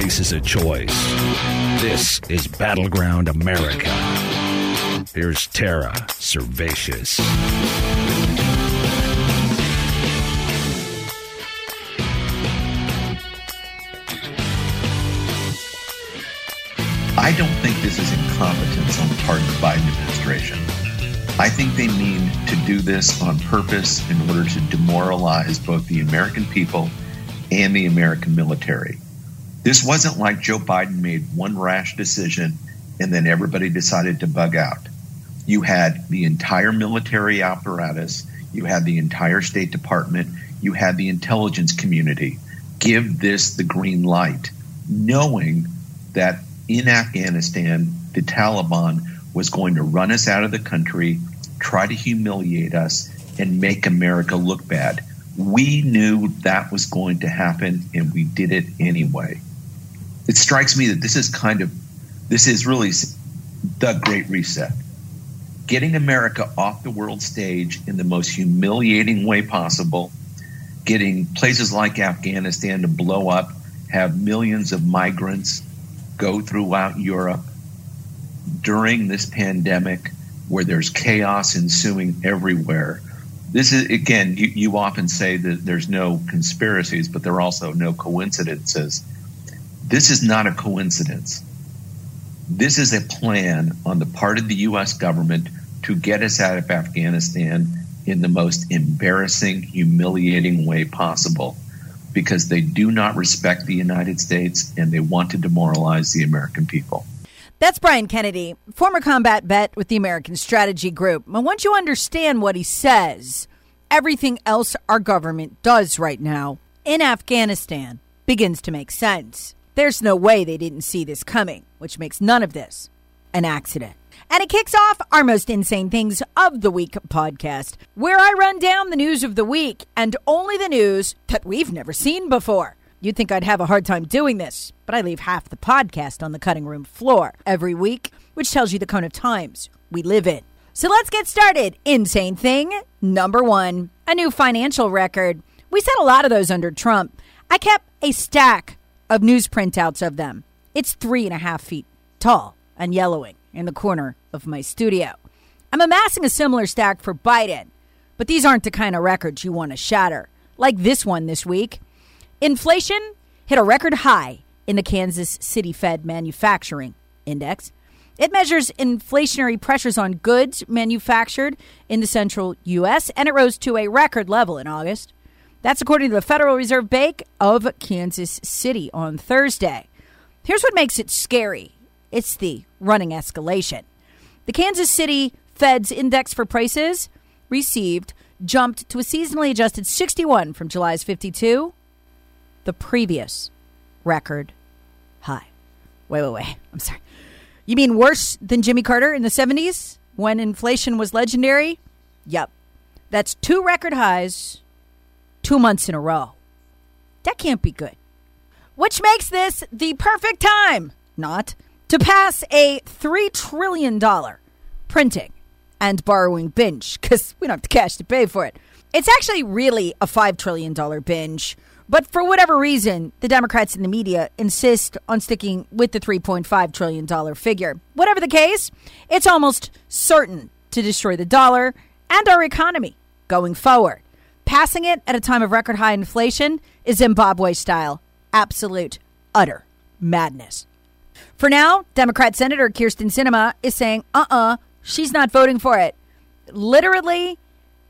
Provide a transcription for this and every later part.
Faces a choice. This is Battleground America. Here's Tara Servatius. I don't think this is incompetence on the part of the Biden administration. I think they mean to do this on purpose in order to demoralize both the American people and the American military. This wasn't like Joe Biden made one rash decision and then everybody decided to bug out. You had the entire military apparatus, you had the entire State Department, you had the intelligence community give this the green light, knowing that in Afghanistan, the Taliban was going to run us out of the country, try to humiliate us, and make America look bad. We knew that was going to happen, and we did it anyway. It strikes me that this is kind of, this is really the Great Reset. Getting America off the world stage in the most humiliating way possible, getting places like Afghanistan to blow up, have millions of migrants go throughout Europe during this pandemic where there's chaos ensuing everywhere. This is, again, you, you often say that there's no conspiracies, but there are also no coincidences. This is not a coincidence. This is a plan on the part of the U.S. government to get us out of Afghanistan in the most embarrassing, humiliating way possible because they do not respect the United States and they want to demoralize the American people. That's Brian Kennedy, former combat vet with the American Strategy Group. And once you understand what he says, everything else our government does right now in Afghanistan begins to make sense. There's no way they didn't see this coming, which makes none of this an accident. And it kicks off our most insane things of the week podcast, where I run down the news of the week and only the news that we've never seen before. You'd think I'd have a hard time doing this, but I leave half the podcast on the cutting room floor every week, which tells you the cone of times we live in. So let's get started. Insane thing number one a new financial record. We set a lot of those under Trump. I kept a stack of news printouts of them. It's three and a half feet tall and yellowing in the corner of my studio. I'm amassing a similar stack for Biden, but these aren't the kind of records you want to shatter, like this one this week. Inflation hit a record high in the Kansas City Fed Manufacturing Index. It measures inflationary pressures on goods manufactured in the central U.S., and it rose to a record level in August. That's according to the Federal Reserve Bank of Kansas City on Thursday. Here's what makes it scary it's the running escalation. The Kansas City Fed's index for prices received jumped to a seasonally adjusted 61 from July's 52, the previous record high. Wait, wait, wait. I'm sorry. You mean worse than Jimmy Carter in the 70s when inflation was legendary? Yep. That's two record highs, two months in a row. That can't be good. Which makes this the perfect time, not to pass a $3 trillion printing and borrowing binge because we don't have the cash to pay for it. It's actually really a $5 trillion binge. But for whatever reason, the Democrats and the media insist on sticking with the $3.5 trillion figure. Whatever the case, it's almost certain to destroy the dollar and our economy going forward. Passing it at a time of record high inflation is Zimbabwe style. Absolute, utter madness. For now, Democrat Senator Kyrsten Sinema is saying, uh uh-uh, uh, she's not voting for it. Literally,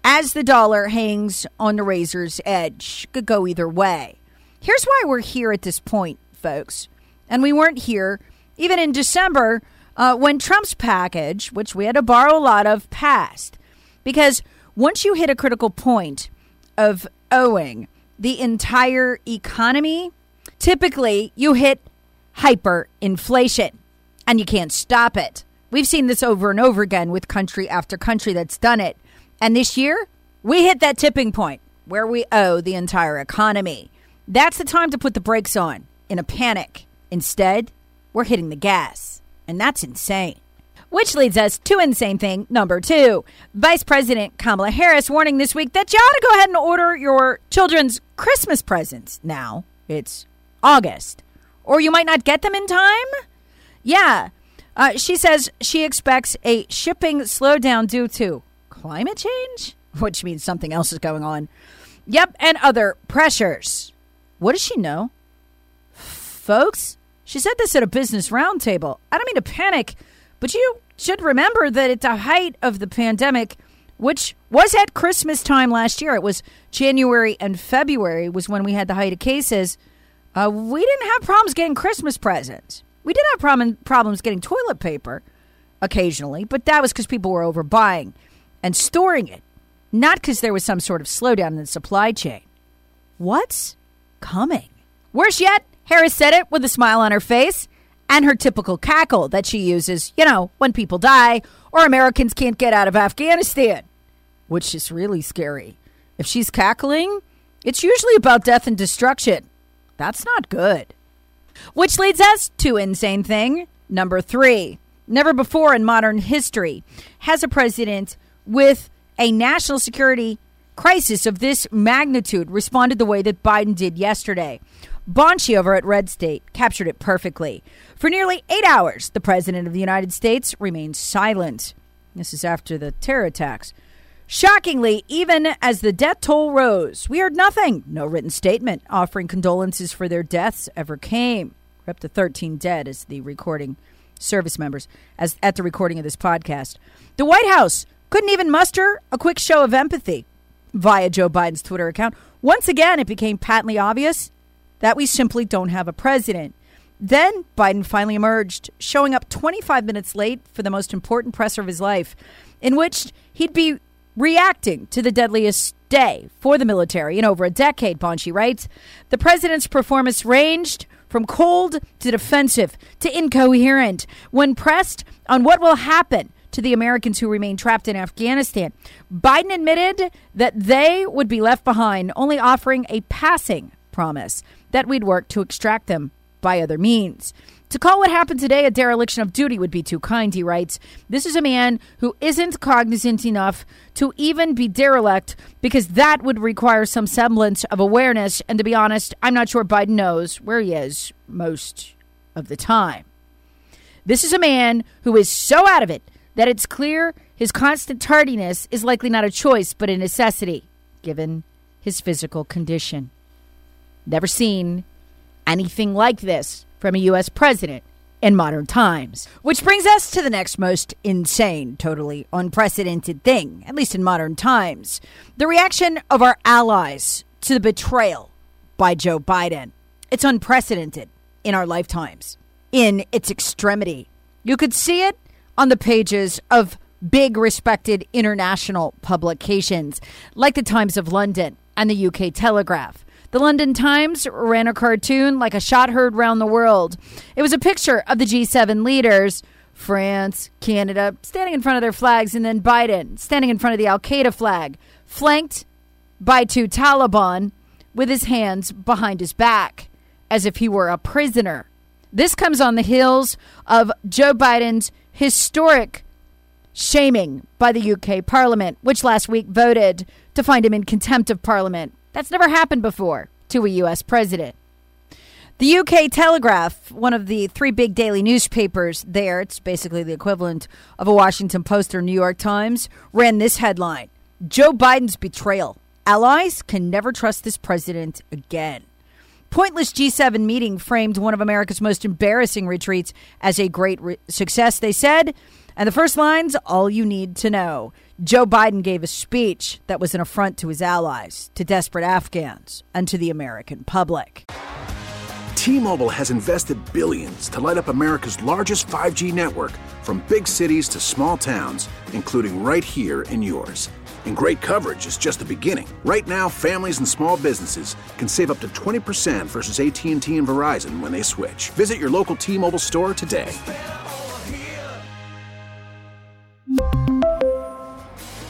as the dollar hangs on the razor's edge. Could go either way. Here's why we're here at this point, folks. And we weren't here even in December uh, when Trump's package, which we had to borrow a lot of, passed. Because once you hit a critical point of owing the entire economy, typically you hit hyperinflation and you can't stop it. We've seen this over and over again with country after country that's done it. And this year, we hit that tipping point where we owe the entire economy. That's the time to put the brakes on in a panic. Instead, we're hitting the gas. And that's insane. Which leads us to insane thing number two. Vice President Kamala Harris warning this week that you ought to go ahead and order your children's Christmas presents now. It's August. Or you might not get them in time. Yeah. Uh, she says she expects a shipping slowdown due to climate change, which means something else is going on. Yep, and other pressures. What does she know? Folks, she said this at a business roundtable. I don't mean to panic, but you should remember that at the height of the pandemic, which was at Christmas time last year, it was January and February was when we had the height of cases. Uh, we didn't have problems getting Christmas presents. We did have problem, problems getting toilet paper occasionally, but that was because people were overbuying and storing it, not because there was some sort of slowdown in the supply chain. What's coming? Worse yet, Harris said it with a smile on her face and her typical cackle that she uses, you know, when people die or Americans can't get out of Afghanistan, which is really scary. If she's cackling, it's usually about death and destruction. That's not good. Which leads us to insane thing number three. Never before in modern history has a president with a national security crisis of this magnitude responded the way that Biden did yesterday. Bonchie over at Red State captured it perfectly. For nearly eight hours, the President of the United States remained silent. This is after the terror attacks. Shockingly, even as the death toll rose, we heard nothing. No written statement offering condolences for their deaths ever came. We're up to 13 dead as the recording service members as at the recording of this podcast. The White House couldn't even muster a quick show of empathy via Joe Biden's Twitter account. Once again, it became patently obvious that we simply don't have a president. Then Biden finally emerged, showing up 25 minutes late for the most important presser of his life, in which he'd be reacting to the deadliest day for the military in over a decade, Bonchie writes. The president's performance ranged from cold to defensive to incoherent when pressed on what will happen to the Americans who remain trapped in Afghanistan. Biden admitted that they would be left behind, only offering a passing promise that we'd work to extract them by other means. To call what happened today a dereliction of duty would be too kind, he writes. This is a man who isn't cognizant enough to even be derelict because that would require some semblance of awareness. And to be honest, I'm not sure Biden knows where he is most of the time. This is a man who is so out of it that it's clear his constant tardiness is likely not a choice but a necessity, given his physical condition. Never seen anything like this from a U.S. president in modern times. Which brings us to the next most insane, totally unprecedented thing, at least in modern times the reaction of our allies to the betrayal by Joe Biden. It's unprecedented in our lifetimes, in its extremity. You could see it on the pages of big respected international publications like the Times of London and the UK Telegraph. The London Times ran a cartoon like a shot heard round the world. It was a picture of the G7 leaders France, Canada, standing in front of their flags, and then Biden standing in front of the Al Qaeda flag, flanked by two Taliban with his hands behind his back, as if he were a prisoner. This comes on the heels of Joe Biden's historic shaming by the UK Parliament, which last week voted to find him in contempt of Parliament that's never happened before to a U.S. president. The UK Telegraph, one of the three big daily newspapers there, it's basically the equivalent of a Washington Post or New York Times, ran this headline Joe Biden's betrayal Allies can never trust this president again. Pointless G7 meeting framed one of America's most embarrassing retreats as a great re- success, they said. And the first lines all you need to know. Joe Biden gave a speech that was an affront to his allies, to desperate Afghans, and to the American public. T Mobile has invested billions to light up America's largest 5G network from big cities to small towns, including right here in yours. And great coverage is just the beginning. Right now, families and small businesses can save up to 20% versus AT&T and Verizon when they switch. Visit your local T-Mobile store today.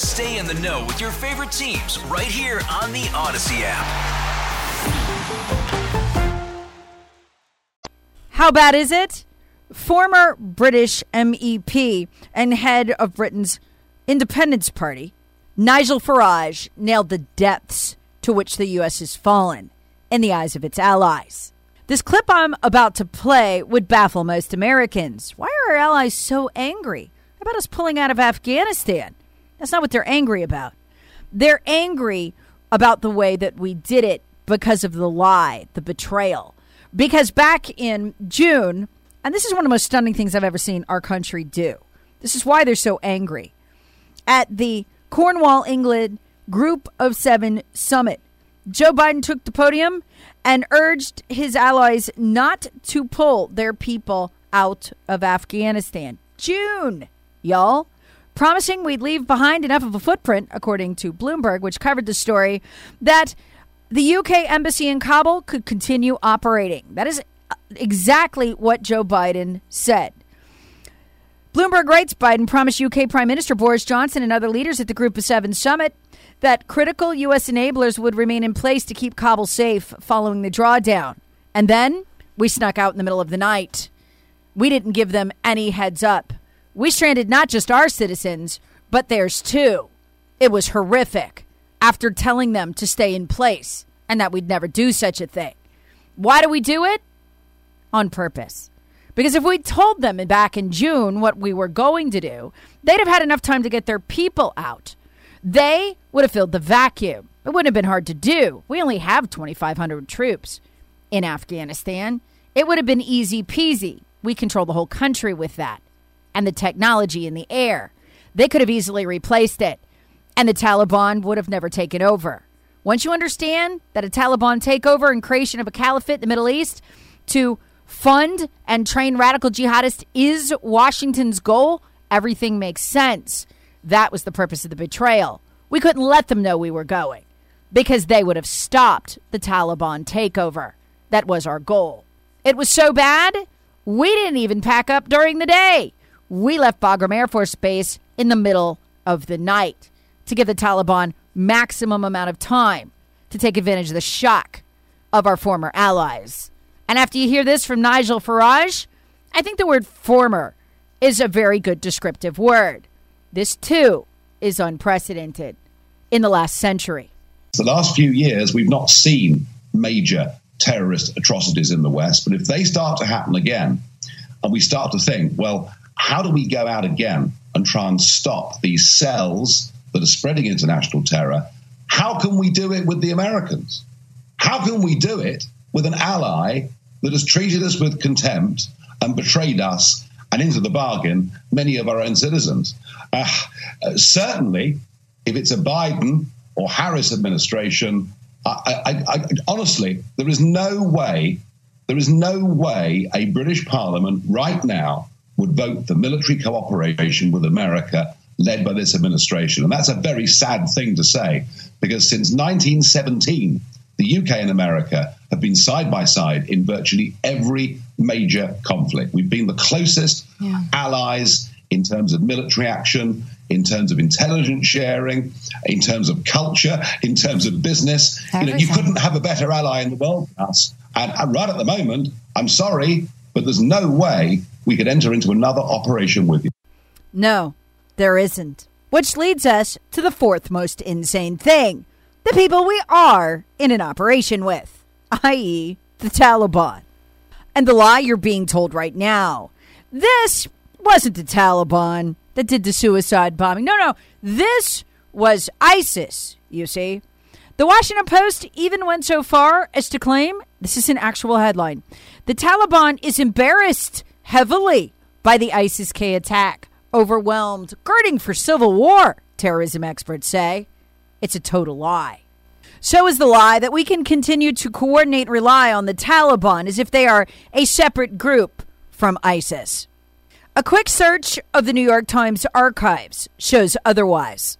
Stay in the know with your favorite teams right here on the Odyssey app. How bad is it? Former British MEP and head of Britain's Independence Party, Nigel Farage, nailed the depths to which the U.S. has fallen in the eyes of its allies. This clip I'm about to play would baffle most Americans. Why are our allies so angry about us pulling out of Afghanistan? That's not what they're angry about. They're angry about the way that we did it because of the lie, the betrayal. Because back in June, and this is one of the most stunning things I've ever seen our country do. This is why they're so angry. At the Cornwall, England Group of Seven summit, Joe Biden took the podium and urged his allies not to pull their people out of Afghanistan. June, y'all. Promising we'd leave behind enough of a footprint, according to Bloomberg, which covered the story, that the UK embassy in Kabul could continue operating. That is exactly what Joe Biden said. Bloomberg writes Biden promised UK Prime Minister Boris Johnson and other leaders at the Group of Seven summit that critical U.S. enablers would remain in place to keep Kabul safe following the drawdown. And then we snuck out in the middle of the night. We didn't give them any heads up. We stranded not just our citizens, but theirs too. It was horrific after telling them to stay in place and that we'd never do such a thing. Why do we do it? On purpose. Because if we'd told them back in June what we were going to do, they'd have had enough time to get their people out. They would have filled the vacuum. It wouldn't have been hard to do. We only have 2,500 troops in Afghanistan. It would have been easy peasy. We control the whole country with that and the technology in the air. They could have easily replaced it and the Taliban would have never taken over. Once you understand that a Taliban takeover and creation of a caliphate in the Middle East to fund and train radical jihadists is Washington's goal, everything makes sense. That was the purpose of the betrayal. We couldn't let them know we were going because they would have stopped the Taliban takeover. That was our goal. It was so bad, we didn't even pack up during the day. We left Bagram Air Force Base in the middle of the night to give the Taliban maximum amount of time to take advantage of the shock of our former allies. And after you hear this from Nigel Farage, I think the word former is a very good descriptive word. This too is unprecedented in the last century. The last few years, we've not seen major terrorist atrocities in the West, but if they start to happen again, and we start to think, well, how do we go out again and try and stop these cells that are spreading international terror, how can we do it with the Americans? How can we do it with an ally that has treated us with contempt and betrayed us, and into the bargain, many of our own citizens? Uh, certainly, if it's a Biden or Harris administration, I, I, I, honestly, there is no way, there is no way a British Parliament right now would vote for military cooperation with America led by this administration. And that's a very sad thing to say because since 1917, the UK and America have been side by side in virtually every major conflict. We've been the closest yeah. allies in terms of military action, in terms of intelligence sharing, in terms of culture, in terms of business. You know, you couldn't have a better ally in the world than us. And, and right at the moment, I'm sorry, but there's no way we could enter into another operation with you. No, there isn't. Which leads us to the fourth most insane thing the people we are in an operation with, i.e., the Taliban. And the lie you're being told right now this wasn't the Taliban that did the suicide bombing. No, no, this was ISIS, you see. The Washington Post even went so far as to claim this is an actual headline the Taliban is embarrassed heavily by the ISIS K attack, overwhelmed, girding for civil war, terrorism experts say. It's a total lie. So is the lie that we can continue to coordinate rely on the Taliban as if they are a separate group from ISIS. A quick search of the New York Times archives shows otherwise.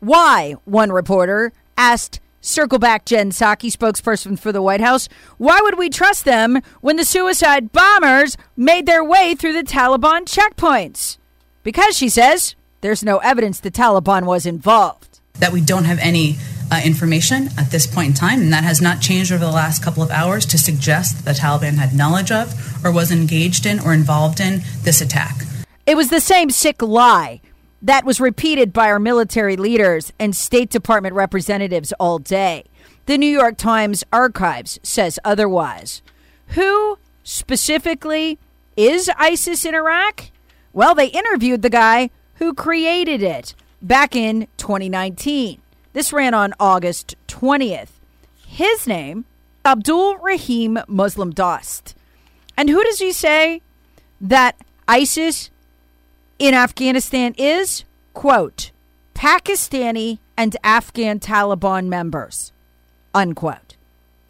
Why, one reporter asked Circle back, Jen Psaki, spokesperson for the White House. Why would we trust them when the suicide bombers made their way through the Taliban checkpoints? Because, she says, there's no evidence the Taliban was involved. That we don't have any uh, information at this point in time, and that has not changed over the last couple of hours to suggest that the Taliban had knowledge of or was engaged in or involved in this attack. It was the same sick lie that was repeated by our military leaders and State Department representatives all day. The New York Times archives says otherwise. Who specifically is ISIS in Iraq? Well, they interviewed the guy who created it back in 2019. This ran on August 20th. His name, Abdul Rahim Muslim Dost. And who does he say that ISIS in Afghanistan is, quote, Pakistani and Afghan Taliban members, unquote.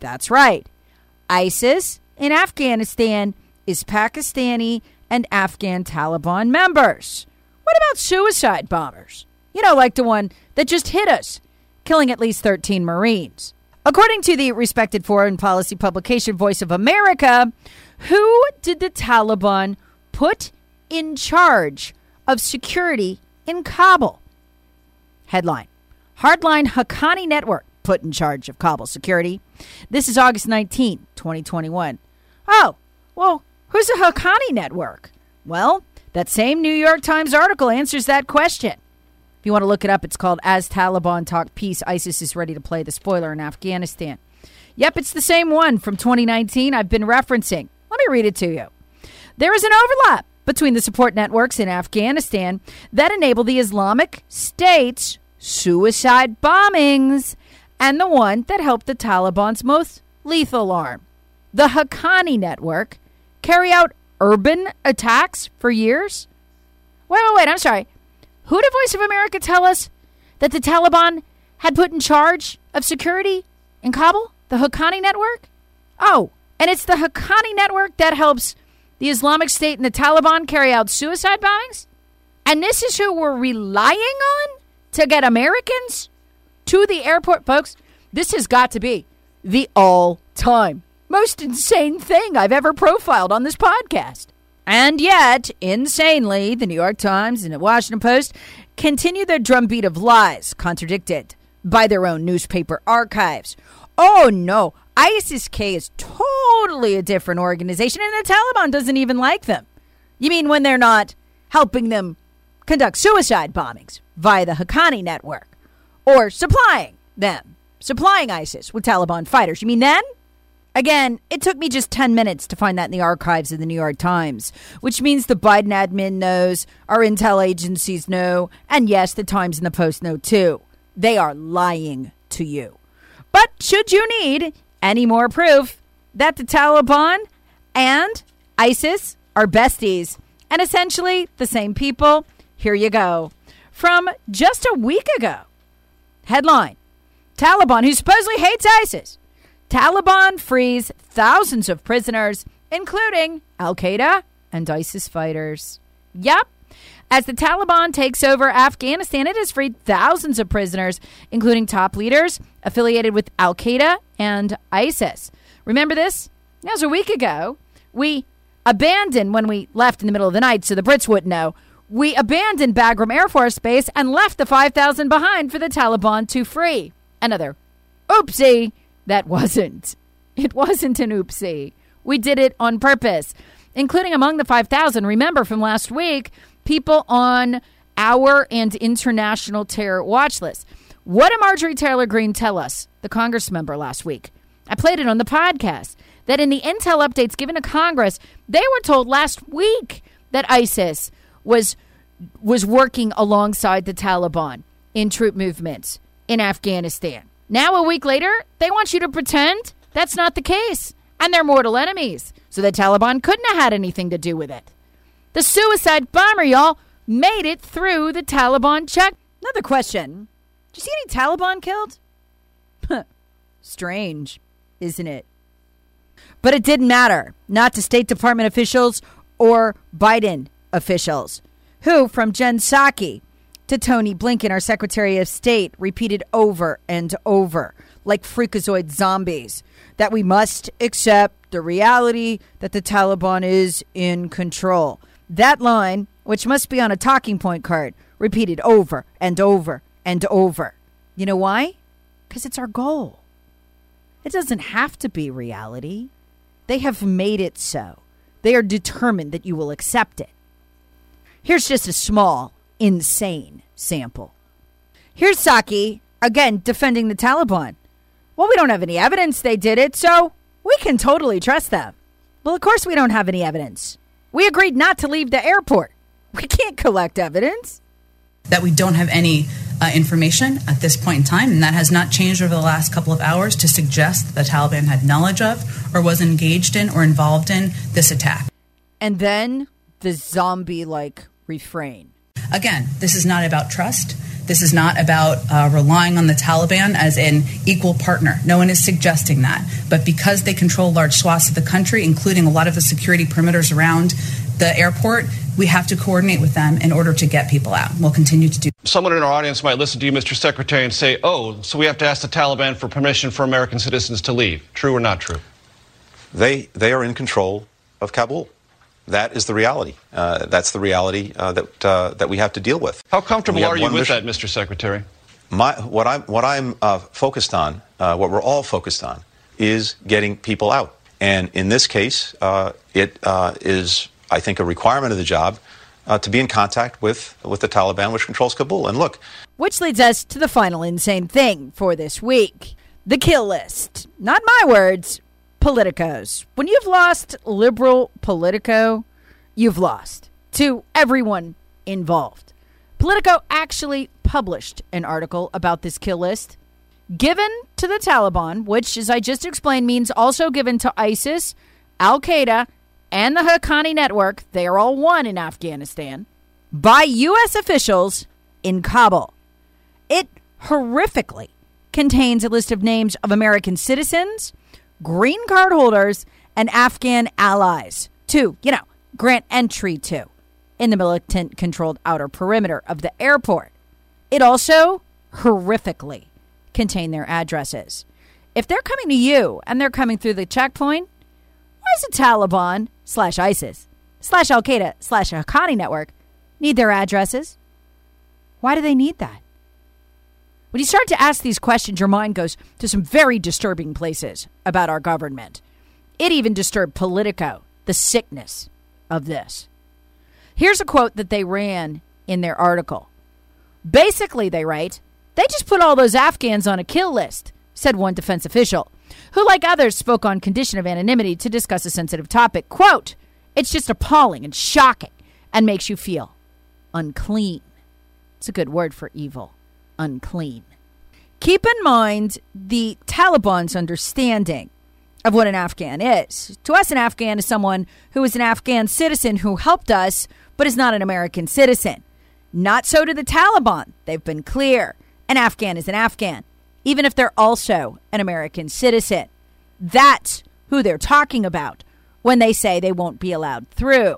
That's right. ISIS in Afghanistan is Pakistani and Afghan Taliban members. What about suicide bombers? You know, like the one that just hit us, killing at least 13 Marines. According to the respected foreign policy publication Voice of America, who did the Taliban put in charge of security in Kabul. Headline Hardline Haqqani Network put in charge of Kabul security. This is August 19, 2021. Oh, well, who's the Haqqani Network? Well, that same New York Times article answers that question. If you want to look it up, it's called As Taliban Talk Peace, ISIS is Ready to Play the Spoiler in Afghanistan. Yep, it's the same one from 2019 I've been referencing. Let me read it to you. There is an overlap between the support networks in Afghanistan that enable the Islamic State's suicide bombings and the one that helped the Taliban's most lethal arm. The Haqqani network carry out urban attacks for years? Wait, wait, wait, I'm sorry. Who did Voice of America tell us that the Taliban had put in charge of security in Kabul? The Haqqani network? Oh, and it's the Haqqani network that helps the Islamic State and the Taliban carry out suicide bombings? And this is who we're relying on to get Americans to the airport, folks. This has got to be the all time most insane thing I've ever profiled on this podcast. And yet, insanely, the New York Times and the Washington Post continue their drumbeat of lies, contradicted by their own newspaper archives. Oh no, ISIS K is totally a different organization, and the Taliban doesn't even like them. You mean when they're not helping them conduct suicide bombings via the Haqqani network or supplying them, supplying ISIS with Taliban fighters? You mean then? Again, it took me just 10 minutes to find that in the archives of the New York Times, which means the Biden admin knows, our intel agencies know, and yes, the Times and the Post know too. They are lying to you. But should you need any more proof that the Taliban and ISIS are besties and essentially the same people. Here you go. From just a week ago. Headline Taliban, who supposedly hates ISIS. Taliban frees thousands of prisoners, including Al Qaeda and ISIS fighters. Yep. As the Taliban takes over Afghanistan, it has freed thousands of prisoners, including top leaders affiliated with Al Qaeda and ISIS. Remember this? That was a week ago. We abandoned when we left in the middle of the night, so the Brits wouldn't know. We abandoned Bagram Air Force Base and left the 5,000 behind for the Taliban to free. Another oopsie. That wasn't. It wasn't an oopsie. We did it on purpose, including among the 5,000. Remember from last week, people on our and international terror watch list. What did Marjorie Taylor Greene tell us, the Congress member, last week? I played it on the podcast that in the intel updates given to Congress, they were told last week that ISIS was was working alongside the Taliban in troop movements in Afghanistan. Now a week later, they want you to pretend that's not the case and they're mortal enemies. So the Taliban couldn't have had anything to do with it. The suicide bomber, y'all, made it through the Taliban check. Another question. Did you see any Taliban killed? Strange, isn't it? But it didn't matter, not to State Department officials or Biden officials, who, from Jen Psaki to Tony Blinken, our Secretary of State, repeated over and over, like freakazoid zombies, that we must accept the reality that the Taliban is in control. That line, which must be on a talking point card, repeated over and over and over. You know why? Because it's our goal. It doesn't have to be reality. They have made it so. They are determined that you will accept it. Here's just a small, insane sample. Here's Psaki, again, defending the Taliban. Well, we don't have any evidence they did it, so we can totally trust them. Well, of course, we don't have any evidence. We agreed not to leave the airport. We can't collect evidence. That we don't have any uh, information at this point in time, and that has not changed over the last couple of hours to suggest that the Taliban had knowledge of or was engaged in or involved in this attack. And then the zombie like refrain. Again, this is not about trust. This is not about uh, relying on the Taliban as an equal partner. No one is suggesting that. But because they control large swaths of the country, including a lot of the security perimeters around the airport, we have to coordinate with them in order to get people out. We'll continue to do. Someone in our audience might listen to you, Mr. Secretary, and say, "Oh, so we have to ask the Taliban for permission for American citizens to leave." True or not true? They they are in control of Kabul. That is the reality. Uh, that's the reality uh, that uh, that we have to deal with. How comfortable are you with mission. that, Mr. Secretary? My, what I'm what I'm uh, focused on, uh, what we're all focused on, is getting people out. And in this case, uh, it is I think, a requirement of the job uh, to be in contact with, with the Taliban, which controls Kabul. And look. Which leads us to the final insane thing for this week the kill list. Not my words, Politico's. When you've lost liberal Politico, you've lost to everyone involved. Politico actually published an article about this kill list given to the Taliban, which, as I just explained, means also given to ISIS, Al Qaeda, and the Haqqani network, they are all one in Afghanistan, by U.S. officials in Kabul. It horrifically contains a list of names of American citizens, green card holders, and Afghan allies to, you know, grant entry to in the militant controlled outer perimeter of the airport. It also horrifically contained their addresses. If they're coming to you and they're coming through the checkpoint, why does the Taliban slash ISIS slash Al Qaeda slash Haqqani network need their addresses? Why do they need that? When you start to ask these questions, your mind goes to some very disturbing places about our government. It even disturbed Politico, the sickness of this. Here's a quote that they ran in their article. Basically, they write, they just put all those Afghans on a kill list, said one defense official who, like others, spoke on condition of anonymity to discuss a sensitive topic. Quote, it's just appalling and shocking and makes you feel unclean. It's a good word for evil. Unclean. Keep in mind the Taliban's understanding of what an Afghan is. To us, an Afghan is someone who is an Afghan citizen who helped us, but is not an American citizen. Not so to the Taliban. They've been clear. An Afghan is an Afghan even if they're also an American citizen. That's who they're talking about when they say they won't be allowed through.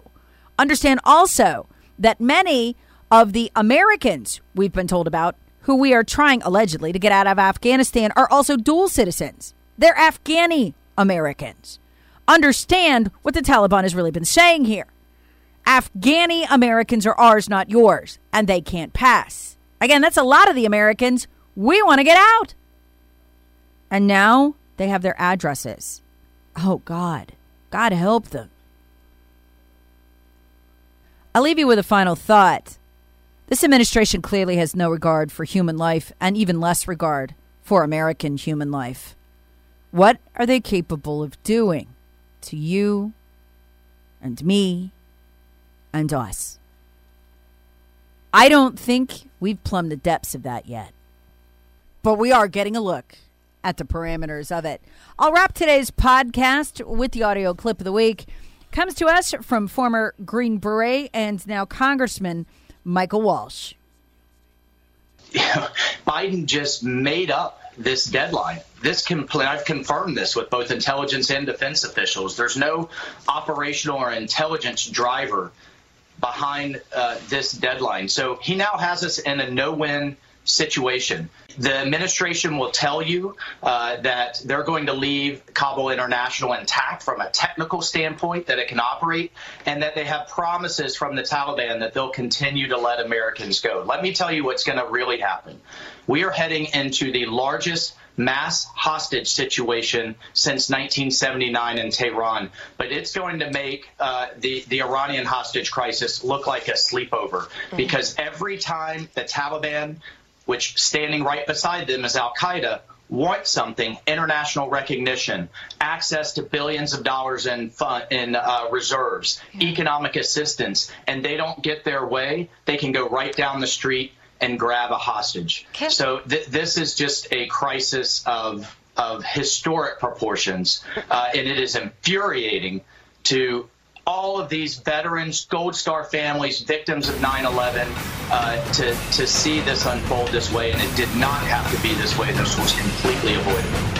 Understand also that many of the Americans we've been told about who we are trying allegedly to get out of Afghanistan are also dual citizens. They're Afghani Americans. Understand what the Taliban has really been saying here. Afghani Americans are ours, not yours, and they can't pass. Again, that's a lot of the Americans. We want to get out. And now they have their addresses. Oh, God. God help them. I'll leave you with a final thought. This administration clearly has no regard for human life and even less regard for American human life. What are they capable of doing to you and me and us? I don't think we've plumbed the depths of that yet. But we are getting a look at the parameters of it. I'll wrap today's podcast with the audio clip of the week. Comes to us from former Green Beret and now Congressman Michael Waltz. Biden just made up this deadline. This compl- I've confirmed this with both intelligence and defense officials. There's no operational or intelligence driver behind uh, this deadline. So he now has us in a no-win situation. The administration will tell you uh, that they're going to leave Kabul International intact from a technical standpoint, that it can operate, and that they have promises from the Taliban that they'll continue to let Americans go. Let me tell you what's going to really happen. We are heading into the largest mass hostage situation since 1979 in Tehran, but it's going to make uh, the the Iranian hostage crisis look like a sleepover mm-hmm. because every time the Taliban which standing right beside them is Al Qaeda, want something international recognition, access to billions of dollars in fund, in uh, reserves, yeah. economic assistance, and they don't get their way, they can go right down the street and grab a hostage. Can- so th- this is just a crisis of of historic proportions, uh, and it is infuriating to all of these veterans, Gold Star families, victims of 9 11, uh, to, to see this unfold this way. And it did not have to be this way. This was completely avoidable.